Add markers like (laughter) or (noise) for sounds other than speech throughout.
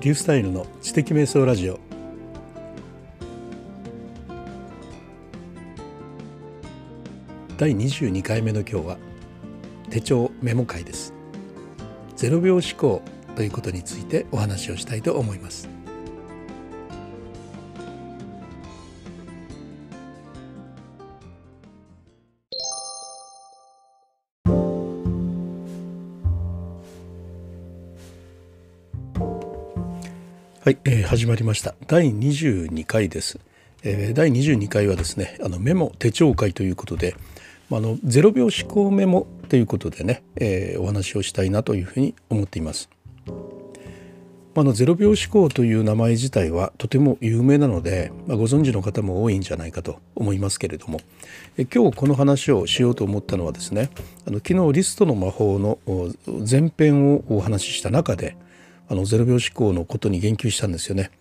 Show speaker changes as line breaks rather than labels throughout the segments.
リュースタイルの知的瞑想ラジオ。第22回目の今日は手帳メモ会です。0秒思考ということについてお話をしたいと思います。はい、えー、始まりました。第22回です、えー、第22回はですねあのメモ手帳会ということであの0秒思考メモということでね、えー、お話をしたいなというふうに思っています。あの0秒思考という名前自体はとても有名なので、まあ、ご存知の方も多いんじゃないかと思いますけれどもえ今日この話をしようと思ったのはですねあの昨日リストの魔法の前編をお話しした中であの0秒思考のことに言及したんですよね。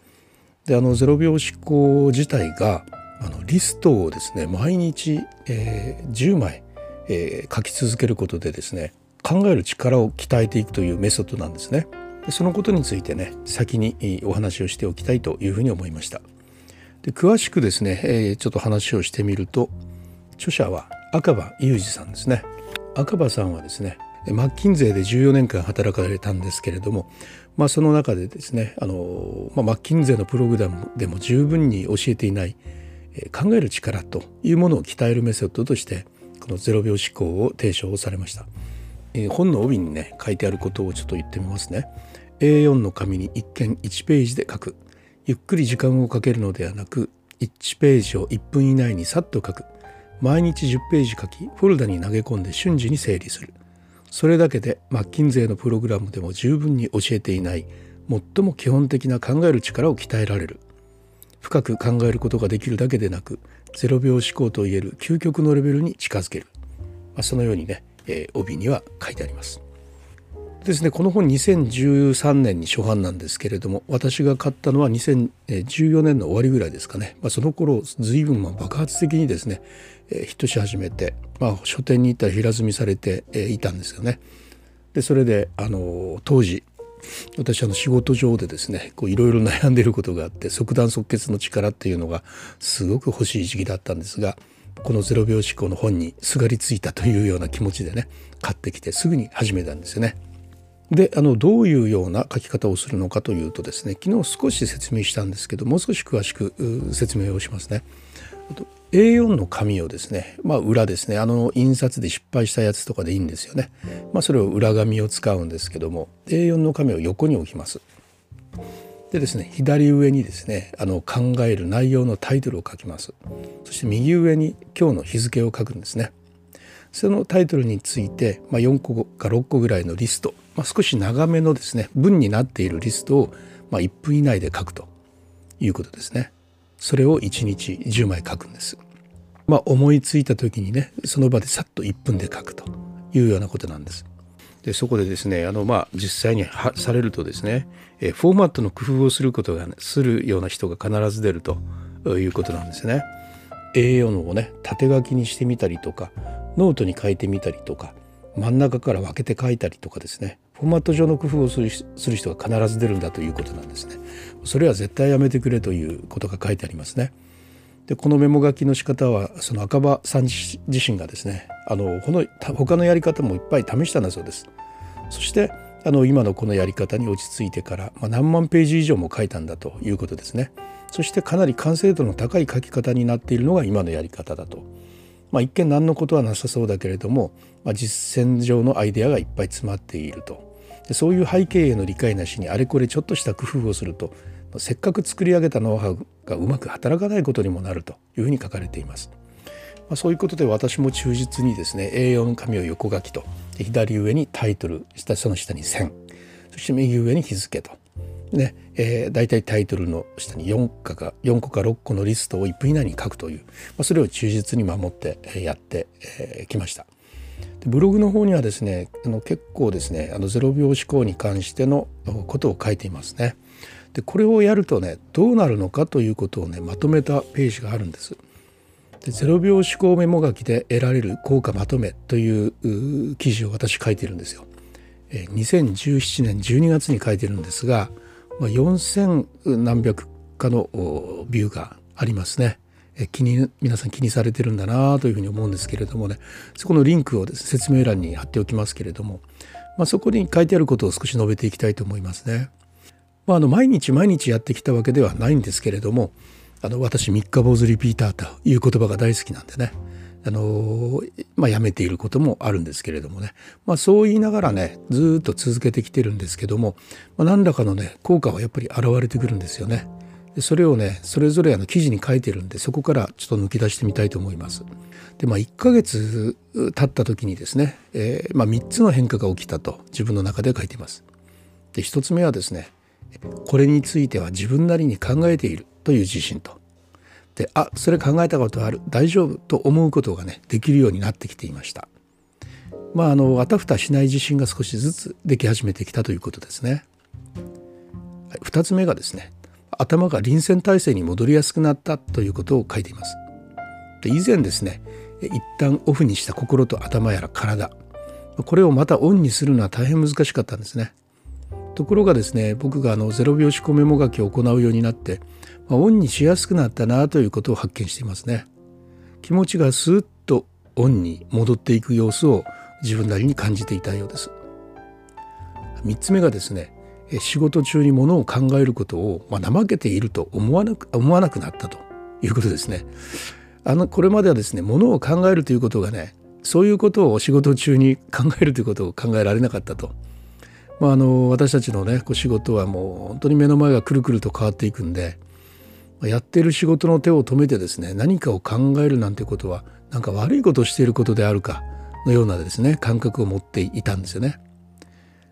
であの0秒思考自体があのリストをですね毎日、えー、10枚、えー、書き続けることでですね考える力を鍛えていくというメソッドなんですね。でそのことについてね先にお話をしておきたいというふうに思いました。で詳しくですね、えー、ちょっと話をしてみると著者は赤羽裕二さんですね。赤羽さんはですねマッキンゼーで14年間働かれたんですけれども、まあ、その中でですねあの、まあ、マッキンゼのプログラムでも十分に教えていない考える力というものを鍛えるメソッドとしてこの0秒思考を提唱されました、本の帯にね書いてあることをちょっと言ってみますね。A4 の紙に一見1ページで書く。ゆっくり時間をかけるのではなく1ページを1分以内にさっと書く。毎日10ページ書きフォルダに投げ込んで瞬時に整理する。それだけでマッキンゼーのプログラムでも十分に教えていない最も基本的な考える力を鍛えられる。深く考えることができるだけでなく0秒思考といえる究極のレベルに近づける、まあ、そのようにね、えー、帯には書いてあります。ですねこの本2013年に初版なんですけれども私が買ったのは2014年の終わりぐらいですかね、まあ、その頃随分爆発的にですねヒットし始めて、まあ、書店に行ったら平積みされていたんですよね。でそれであの当時私あの仕事上でですねいろいろ悩んでいることがあって即断即決の力っていうのがすごく欲しい時期だったんですがこの0秒思考の本にすがりついたというような気持ちでね買ってきてすぐに始めたんですよね。であのどういうような書き方をするのかというとですね昨日少し説明したんですけどもう少し詳しく説明をしますね。A4 の紙をですね、まあ、裏ですねあの印刷で失敗したやつとかでいいんですよね、まあ、それを裏紙を使うんですけども A4 の紙を横に置きます。でですね左上にですねあの考える内容のタイトルを書きます。そして右上に今日の日付を書くんですね。そのタイトルについて、まあ、4個か6個ぐらいのリスト、まあ、少し長めのですね文になっているリストを、まあ、1分以内で書くということですねそれを1日10枚書くんです。まあ、思いついた時にねその場でさっと1分で書くというようなことなんです。でそこでですねあの、まあ、実際にされるとですねえフォーマットの工夫をすることが、ね、するような人が必ず出るということなんですね。A4 をね縦書きにしてみたりとかノートに書いてみたりとか真ん中から分けて書いたりとかですねフォーマット上の工夫をするする人が必ず出るんだということなんですね。それは絶対やめてくれということが書いてありますね。でこのメモ書きの仕方はその赤羽さん自身がですねあのこの他のやり方もいっぱい試したんだそうです。そしてあの今のこのやり方に落ち着いてから、まあ、何万ページ以上も書いたんだということですね。そしてかなり完成度の高い書き方になっているのが今のやり方だと。まあ、一見何のことはなさそうだけれども、まあ、実践上のアイデアがいっぱい詰まっていると。でそういう背景への理解なしにあれこれちょっとした工夫をするとせっかく作り上げたノウハウがうまく働かないことにもなるというふうに書かれています。まあ、そういうことで私も忠実にですね A4 紙を横書きと左上にタイトル下その下に線そして右上に日付と。ねえー、大体タイトルの下に4個か4個か6個のリストを1分以内に書くという、まあ、それを忠実に守ってやってき、ました。ブログの方にはですねあの結構ですねあの0秒思考に関してのことを書いていますね。でこれをやるとねどうなるのかということをねまとめたページがあるんです。で0秒思考メモ書きで得られる効果まとめという記事を私書いてるんですよ。2017年12月に書いてるんですがまあ、4,000何百かのビューがありますね。気に皆さん気にされてるんだなというふうに思うんですけれどもねそこのリンクをです、ね、説明欄に貼っておきますけれども、まあ、そこに書いてあることを少し述べていきたいと思いますね。まあ、あの毎日毎日やってきたわけではないんですけれどもあの私三日坊主リピーターという言葉が大好きなんでねあのまあ、やめていることもあるんですけれどもね、まあ、そう言いながらねずっと続けてきてるんですけども、まあ、何らかのね効果はやっぱり現れてくるんですよね。でそれをねそれぞれあの記事に書いてるんでそこからちょっと抜き出してみたいと思います。でまあ1ヶ月経った時にですね、えーまあ、3つの変化が起きたと自分の中で書いてます。で1つ目はですねこれについては自分なりに考えているという自信とであそれ考えたことある大丈夫と思うことがねできるようになってきていましたまああのあたふたしない自信が少しずつでき始めてきたということですね2つ目がですね頭が臨戦態勢に戻りやすくなったということを書いていますで以前ですね一旦オフにした心と頭やら体これをまたオンにするのは大変難しかったんですねところがですね僕があのゼロ秒思考メモ書きを行うようになってまあ、オンにしやすくなったなということを発見していますね。気持ちがスーッとオンに戻っていく様子を自分なりに感じていたようです。3つ目がですね仕事中にものを考えることを、まあ、怠けていると思わなく思わなくなったということですね。あのこれまではですねものを考えるということがねそういうことを仕事中に考えるということを考えられなかったと。まあ、あの私たちのねこう仕事はもう本当に目の前がくるくると変わっていくんでやってる仕事の手を止めてですね何かを考えるなんてことはなんか悪いことをしていることであるかのようなですね感覚を持っていたんですよね。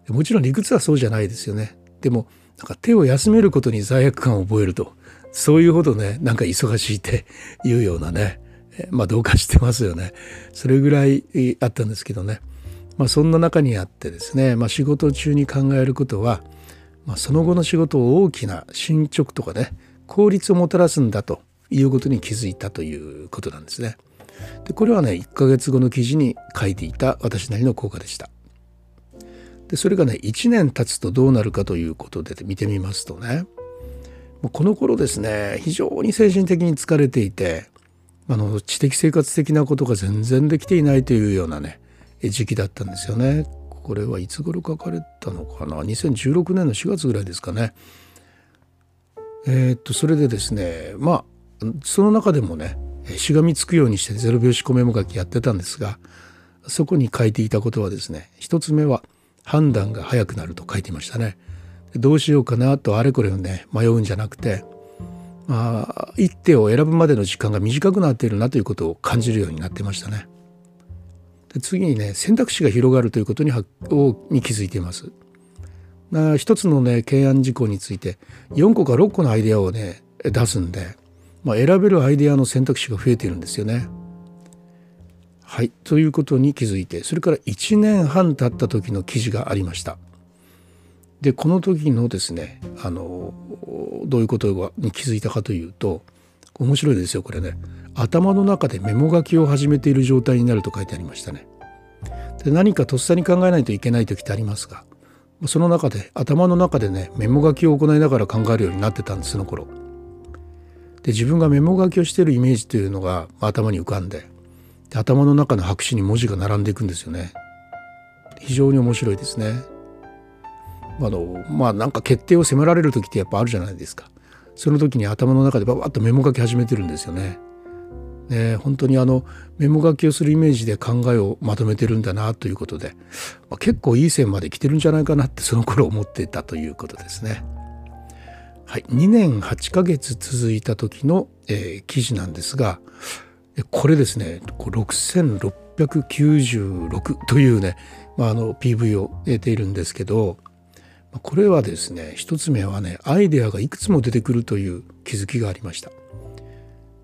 もちろん理屈はそうじゃないですよね。でもなんか手を休めることに罪悪感を覚えるとそういうほどねなんか忙しいって (laughs) いうようなねまあどうかしてますよね。それぐらいあったんですけどね。まあそんな中にあってですね、まあ、仕事中に考えることは、まあ、その後の仕事を大きな進捗とかね効率をもたらすんだということに気づいたということなんですね。でこれはね1ヶ月後の記事に書いていた私なりの効果でした。でそれがね1年経つとどうなるかということで見てみますとねこの頃ですね非常に精神的に疲れていてあの知的生活的なことが全然できていないというようなね時期だったんですよね。これはいつ頃書かれたのかな？2016年の4月ぐらいですかね。えー、っとそれでですねまあその中でもねしがみつくようにしてゼロ拍子メモ書きやってたんですがそこに書いていたことはですね一つ目は判断が早くなると書いていましたね。どうしようかなとあれこれをね迷うんじゃなくて、まあ、一手を選ぶまでの時間が短くなっているなということを感じるようになってましたね。で次にね選択肢が広がるということにに気づいています。一つのね懸案事項について4個か6個のアイデアをね出すんで、まあ、選べるアイデアの選択肢が増えているんですよね。はいということに気づいてそれから1年半経った時の記事がありました。でこの時のですねあのどういうことに気づいたかというと面白いですよこれね頭の中でメモ書きを始めている状態になると書いてありましたね。で何かとっさに考えないといけない時ってありますがその中で頭の中でねメモ書きを行いながら考えるようになってたんですその頃。で自分がメモ書きをしているイメージというのが頭に浮かんで頭の中の白紙に文字が並んでいくんですよね。非常に面白いですね。あのまあなんか決定を迫られる時ってやっぱあるじゃないですか。その時に頭の中でババッとメモ書き始めてるんですよね。ね、本当にあのメモ書きをするイメージで考えをまとめてるんだなということで、まあ、結構いい線まで来てるんじゃないかなってその頃思ってたということですね。はい、2年8ヶ月続いた時の、えー、記事なんですがこれですね6696というね、まあ、あの PV を得ているんですけどこれはですね一つ目はねアイデアがいくつも出てくるという気づきがありました。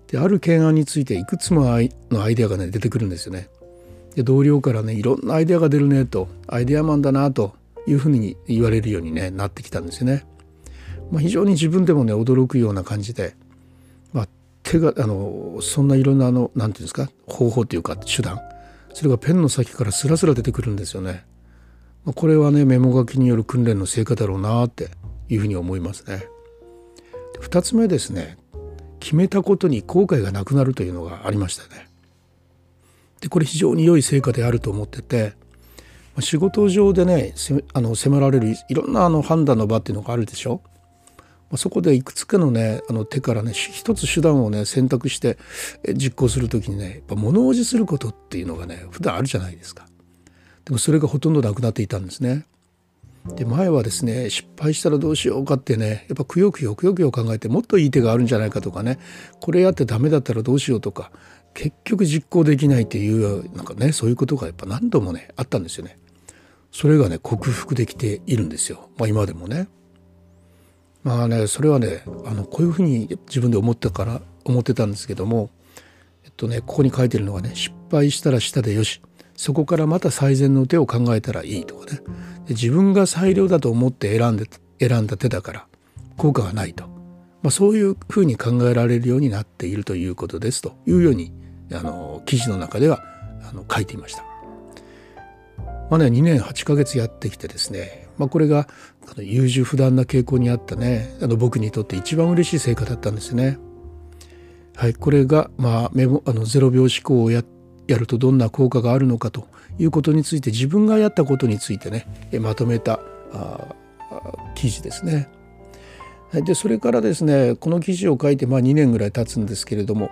である懸案についていくつものアイデアがね出てくるんですよね。で同僚からねいろんなアイデアが出るねとアイデアマンだなというふうに言われるように、ね、なってきたんですよね。まあ、非常に自分でもね驚くような感じで、手があのそんないろんなあのなんていうんですか方法というか手段それがペンの先からスラスラ出てくるんですよね。ま、これはねメモ書きによる訓練の成果だろうなっていうふうに思いますね。2つ目ですね決めたことに後悔がなくなるというのがありましたね。でこれ非常に良い成果であると思ってて仕事上でねあの迫られるいろんなあの判断の場っていうのがあるでしょ。まそこでいくつかのねあの手からね一つ手段をね選択して実行する時にねやっぱ物おじすることっていうのがね普段あるじゃないですか。でもそれがほとんどなくなっていたんですね。で前はですね失敗したらどうしようかってねやっぱくよくよくよくよ考えてもっといい手があるんじゃないかとかねこれやってダメだったらどうしようとか結局実行できないっていうなんかねそういうことがやっぱ何度もねあったんですよね。それがね克服できているんですよ、まあ、今でもね。まあねそれはねあのこういうふうに自分で思ったから思ってたんですけどもえっとねここに書いてるのがね失敗したらしたでよしそこからまた最善の手を考えたらいいとかね自分が最良だと思って選んで選んだ手だから効果がないと、まあ、そういうふうに考えられるようになっているということですというようにあの記事の中ではあの書いていました。まあね、2年8ヶ月やってきてですね、まあ、これが優柔不断な傾向にあったねあの僕にとって一番嬉しい成果だったんですね。はい、これが、まあ、メモあの0秒思考をややるとどんな効果があるのかということについて自分がやったことについてねまとめたあ記事ですね。でそれからですねこの記事を書いてまあ2年ぐらい経つんですけれども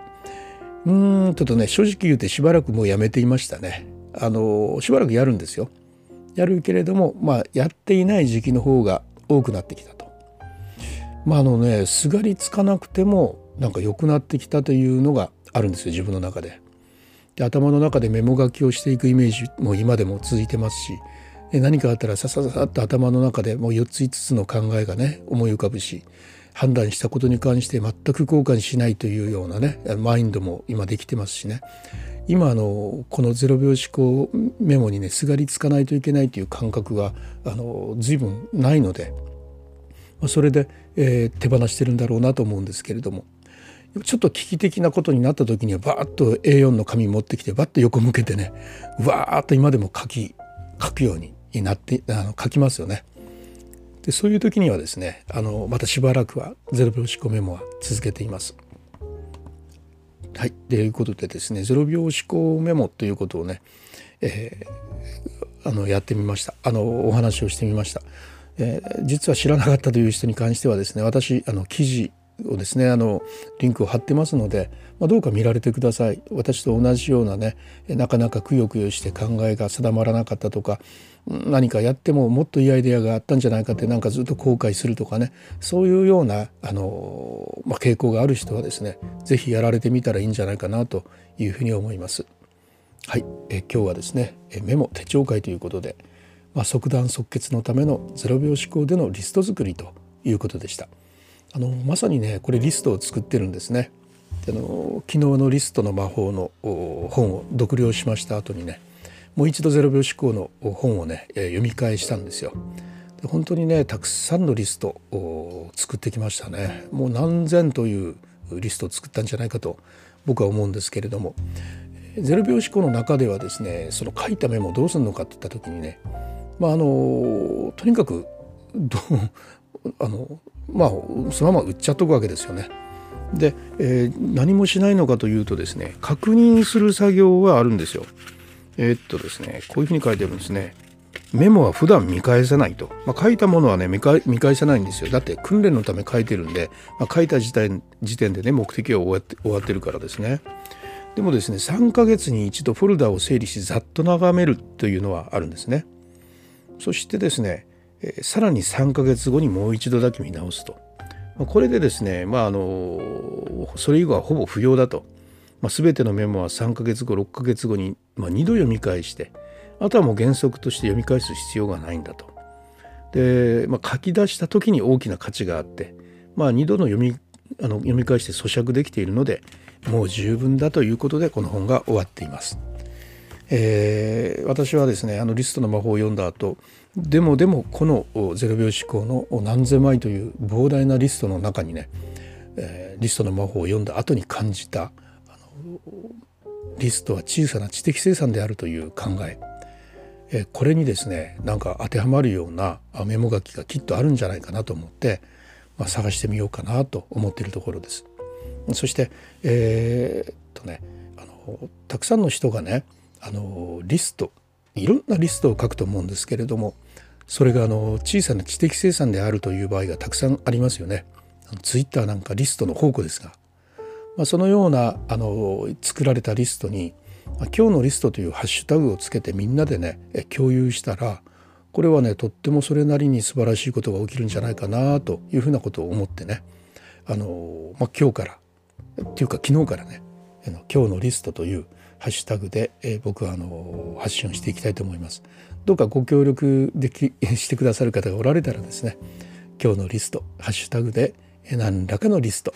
うんちょっとね正直言うてしばらくもうやめていましたね。あのしばらくやるんですよ。やるけれどもまあやっていない時期の方が多くなってきたと。まああのねすがりつかなくてもなんか良くなってきたというのがあるんですよ自分の中で。で頭の中でメモ書きをしていくイメージも今でも続いてますし何かあったらさささっと頭の中でもう4つ5つの考えがね思い浮かぶし判断したことに関して全く後悔しないというようなねマインドも今できてますしね今あのこの0秒思考メモにねすがりつかないといけないという感覚があの随分ないのでそれで、えー、手放してるんだろうなと思うんですけれどもちょっと危機的なことになった時にはバーッと A4 の紙持ってきてバッと横向けてねわーっと今でも書き書くようになってあの書きますよね。でそういう時にはですねあのまたしばらくはゼロ秒思考メモは続けています。はい、ということでですねゼロ秒思考メモということをね、えー、あのやってみました。あのお話をしてみました、えー、実は知らなかったという人に関してはですね私あの記事をですねあのリンクを貼ってますので、まあ、どうか見られてください私と同じようなねなかなかくよくよして考えが定まらなかったとか何かやってももっといいアイデアがあったんじゃないかってなんかずっと後悔するとかねそういうようなあの、まあ、傾向がある人はですね是非やられてみたらいいんじゃないかなというふうに思います。はい、え今日はですねメモ手帳会ということで、まあ、即断即決のための0秒思考でのリスト作りということでした。あのまさにねこれリストを作ってるんですね。あの昨日のリストの魔法の本を読了しました後にねもう一度ゼロ秒思考の本をね読み返したんですよ。で本当にねたくさんのリストを作ってきましたね。もう何千というリストを作ったんじゃないかと僕は思うんですけれどもゼロ秒思考の中ではですねその書いたメモどうするのかっていった時にねまああのとにかくどうあのまあそのまま売っちゃっとくわけですよね。で、えー、何もしないのかというとですね確認する作業はあるんですよ。えー、っとですねこういうふうに書いてあるんですね。メモは普段見返さないと、まあ、書いたものはね見返さないんですよだって訓練のため書いてるんで、まあ、書いた時点時点でね目的は終わって終わってるからですねでもですね3ヶ月に一度フォルダを整理しざっと眺めるというのはあるんですねそしてですねさらに3ヶ月後にもう一度だけ見直すと。これでですね、まあ、あのそれ以後はほぼ不要だと。まあ、全てのメモは3ヶ月後6ヶ月後に、まあ、2度読み返してあとはもう原則として読み返す必要がないんだと。で、まあ、書き出した時に大きな価値があって、まあ、2度の読みあの読み返して咀嚼できているのでもう十分だということでこの本が終わっています。えー、私はですねあのリストの魔法を読んだ後でもでもこの0秒思考の何千枚という膨大なリストの中にね、えー、リストの魔法を読んだ後に感じたあのリストは小さな知的生産であるという考ええこれにですねなんか当てはまるようなメモ書きがきっとあるんじゃないかなと思って、まあ、探してみようかなと思っているところです。そしてえー、っとねあのたくさんの人がねあのリストいろんなリストを書くと思うんですけれどもそれがあの小さな知的生産であるという場合がたくさんありますよね。ツイッターなんかリストの宝庫ですが、まあ、そのようなあの作られたリストに今日のリストというハッシュタグをつけてみんなでね共有したらこれはねとってもそれなりに素晴らしいことが起きるんじゃないかなというふうなことを思ってねあの、まあ、今日からっていうか昨日からね「今日のリスト」というハッシュタグで、え僕はあの発信をしていきたいと思います。どうかご協力でき (laughs) してくださる方がおられたらですね今日のリストハッシュタグで何らかのリスト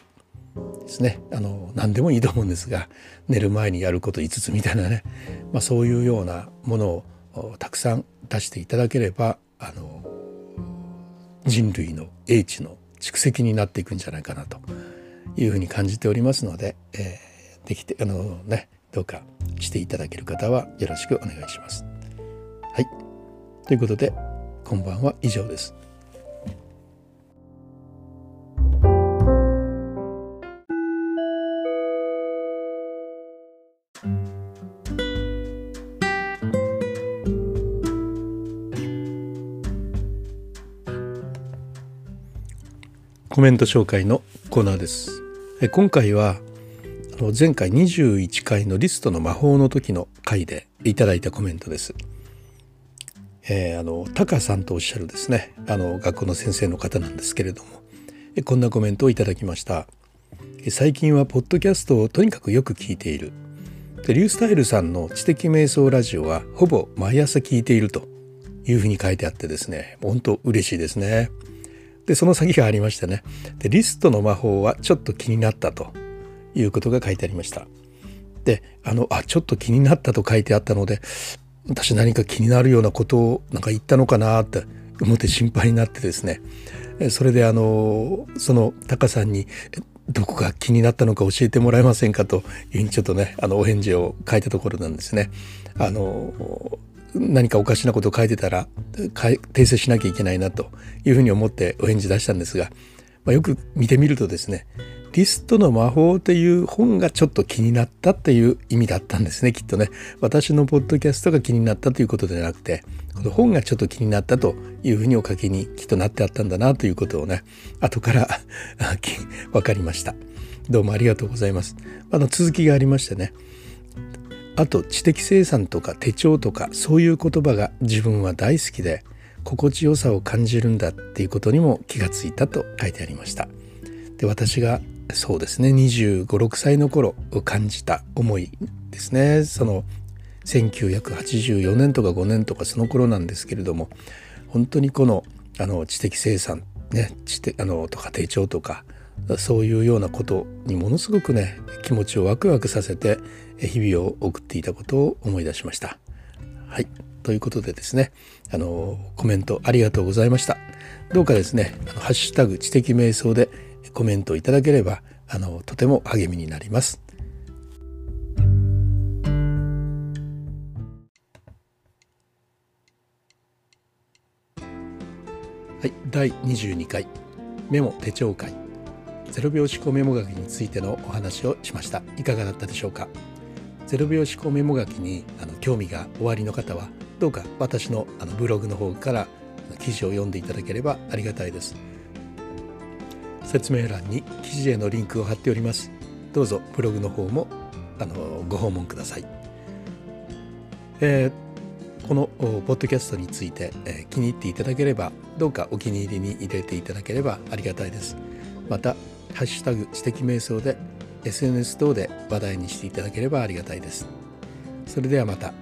ですねあの何でもいいと思うんですが寝る前にやること5つみたいなね、まあ、そういうようなものをたくさん出していただければあの人類の英知の蓄積になっていくんじゃないかなというふうに感じておりますので、えー、できてあのねどうかしていただける方はよろしくお願いします。はいということで今晩は以上です。コメント紹介のコーナーです今回は前回21回のリストの魔法の時の回でいただいたコメントです。えー、あのタカさんとおっしゃるですね。あの学校の先生の方なんですけれども。こんなコメントをいただきました。最近はポッドキャストをとにかくよく聞いている。でリュースタイルさんの知的瞑想ラジオはほぼ毎朝聞いていると。いうふうに書いてあってですね。本当嬉しいですね。でその先がありましてね。でリストの魔法はちょっと気になったと。いうことが書いてありましたであのあちょっと気になったと書いてあったので私何か気になるようなことをなんか言ったのかなって思って心配になってですねそれであのそのタカさんにどこか気になったのか教えてもらえませんかというふうにちょっとねあのお返事を書いたところなんですね。あの何かおかしなことを書いてたら訂正しなきゃいけないなというふうに思ってお返事出したんですが、まあ、よく見てみるとですねリストの魔法っていう本がちょっと気になったっていう意味だったんですねきっとね。私のポッドキャストが気になったということではなくてこの本がちょっと気になったというふうにお書きにきっとなってあったんだなということをね後から (laughs) 分かりました。どうもありがとうございます。あの続きがありましてね。あと知的生産とか手帳とかそういう言葉が自分は大好きで心地よさを感じるんだっていうことにも気がついたと書いてありました。で私がそうですね2 5 6歳の頃感じた思いですねその1984年とか5年とかその頃なんですけれども本当にこのあの知的生産ね知的あのとか手帳とかそういうようなことにものすごくね気持ちをワクワクさせて日々を送っていたことを思い出しました。はいということでですねあのコメントありがとうございました。どうかですね「ハッシュタグ知的瞑想」でコメントいただければあのとても励みになります。はい、第22回メモ手帳会。0秒思考メモ書きについてのお話をしました。いかがだったでしょうか？0秒思考メモ書きにあの興味がおありの方はどうか私のあのブログの方から記事を読んでいただければありがたいです。説明欄に記事へのリンクを貼っておりますどうぞブログの方もあのご訪問ください、えー、このポッドキャストについて、えー、気に入っていただければどうかお気に入りに入れていただければありがたいですまたハッシュタグ知的瞑想で SNS 等で話題にしていただければありがたいです。それではまた。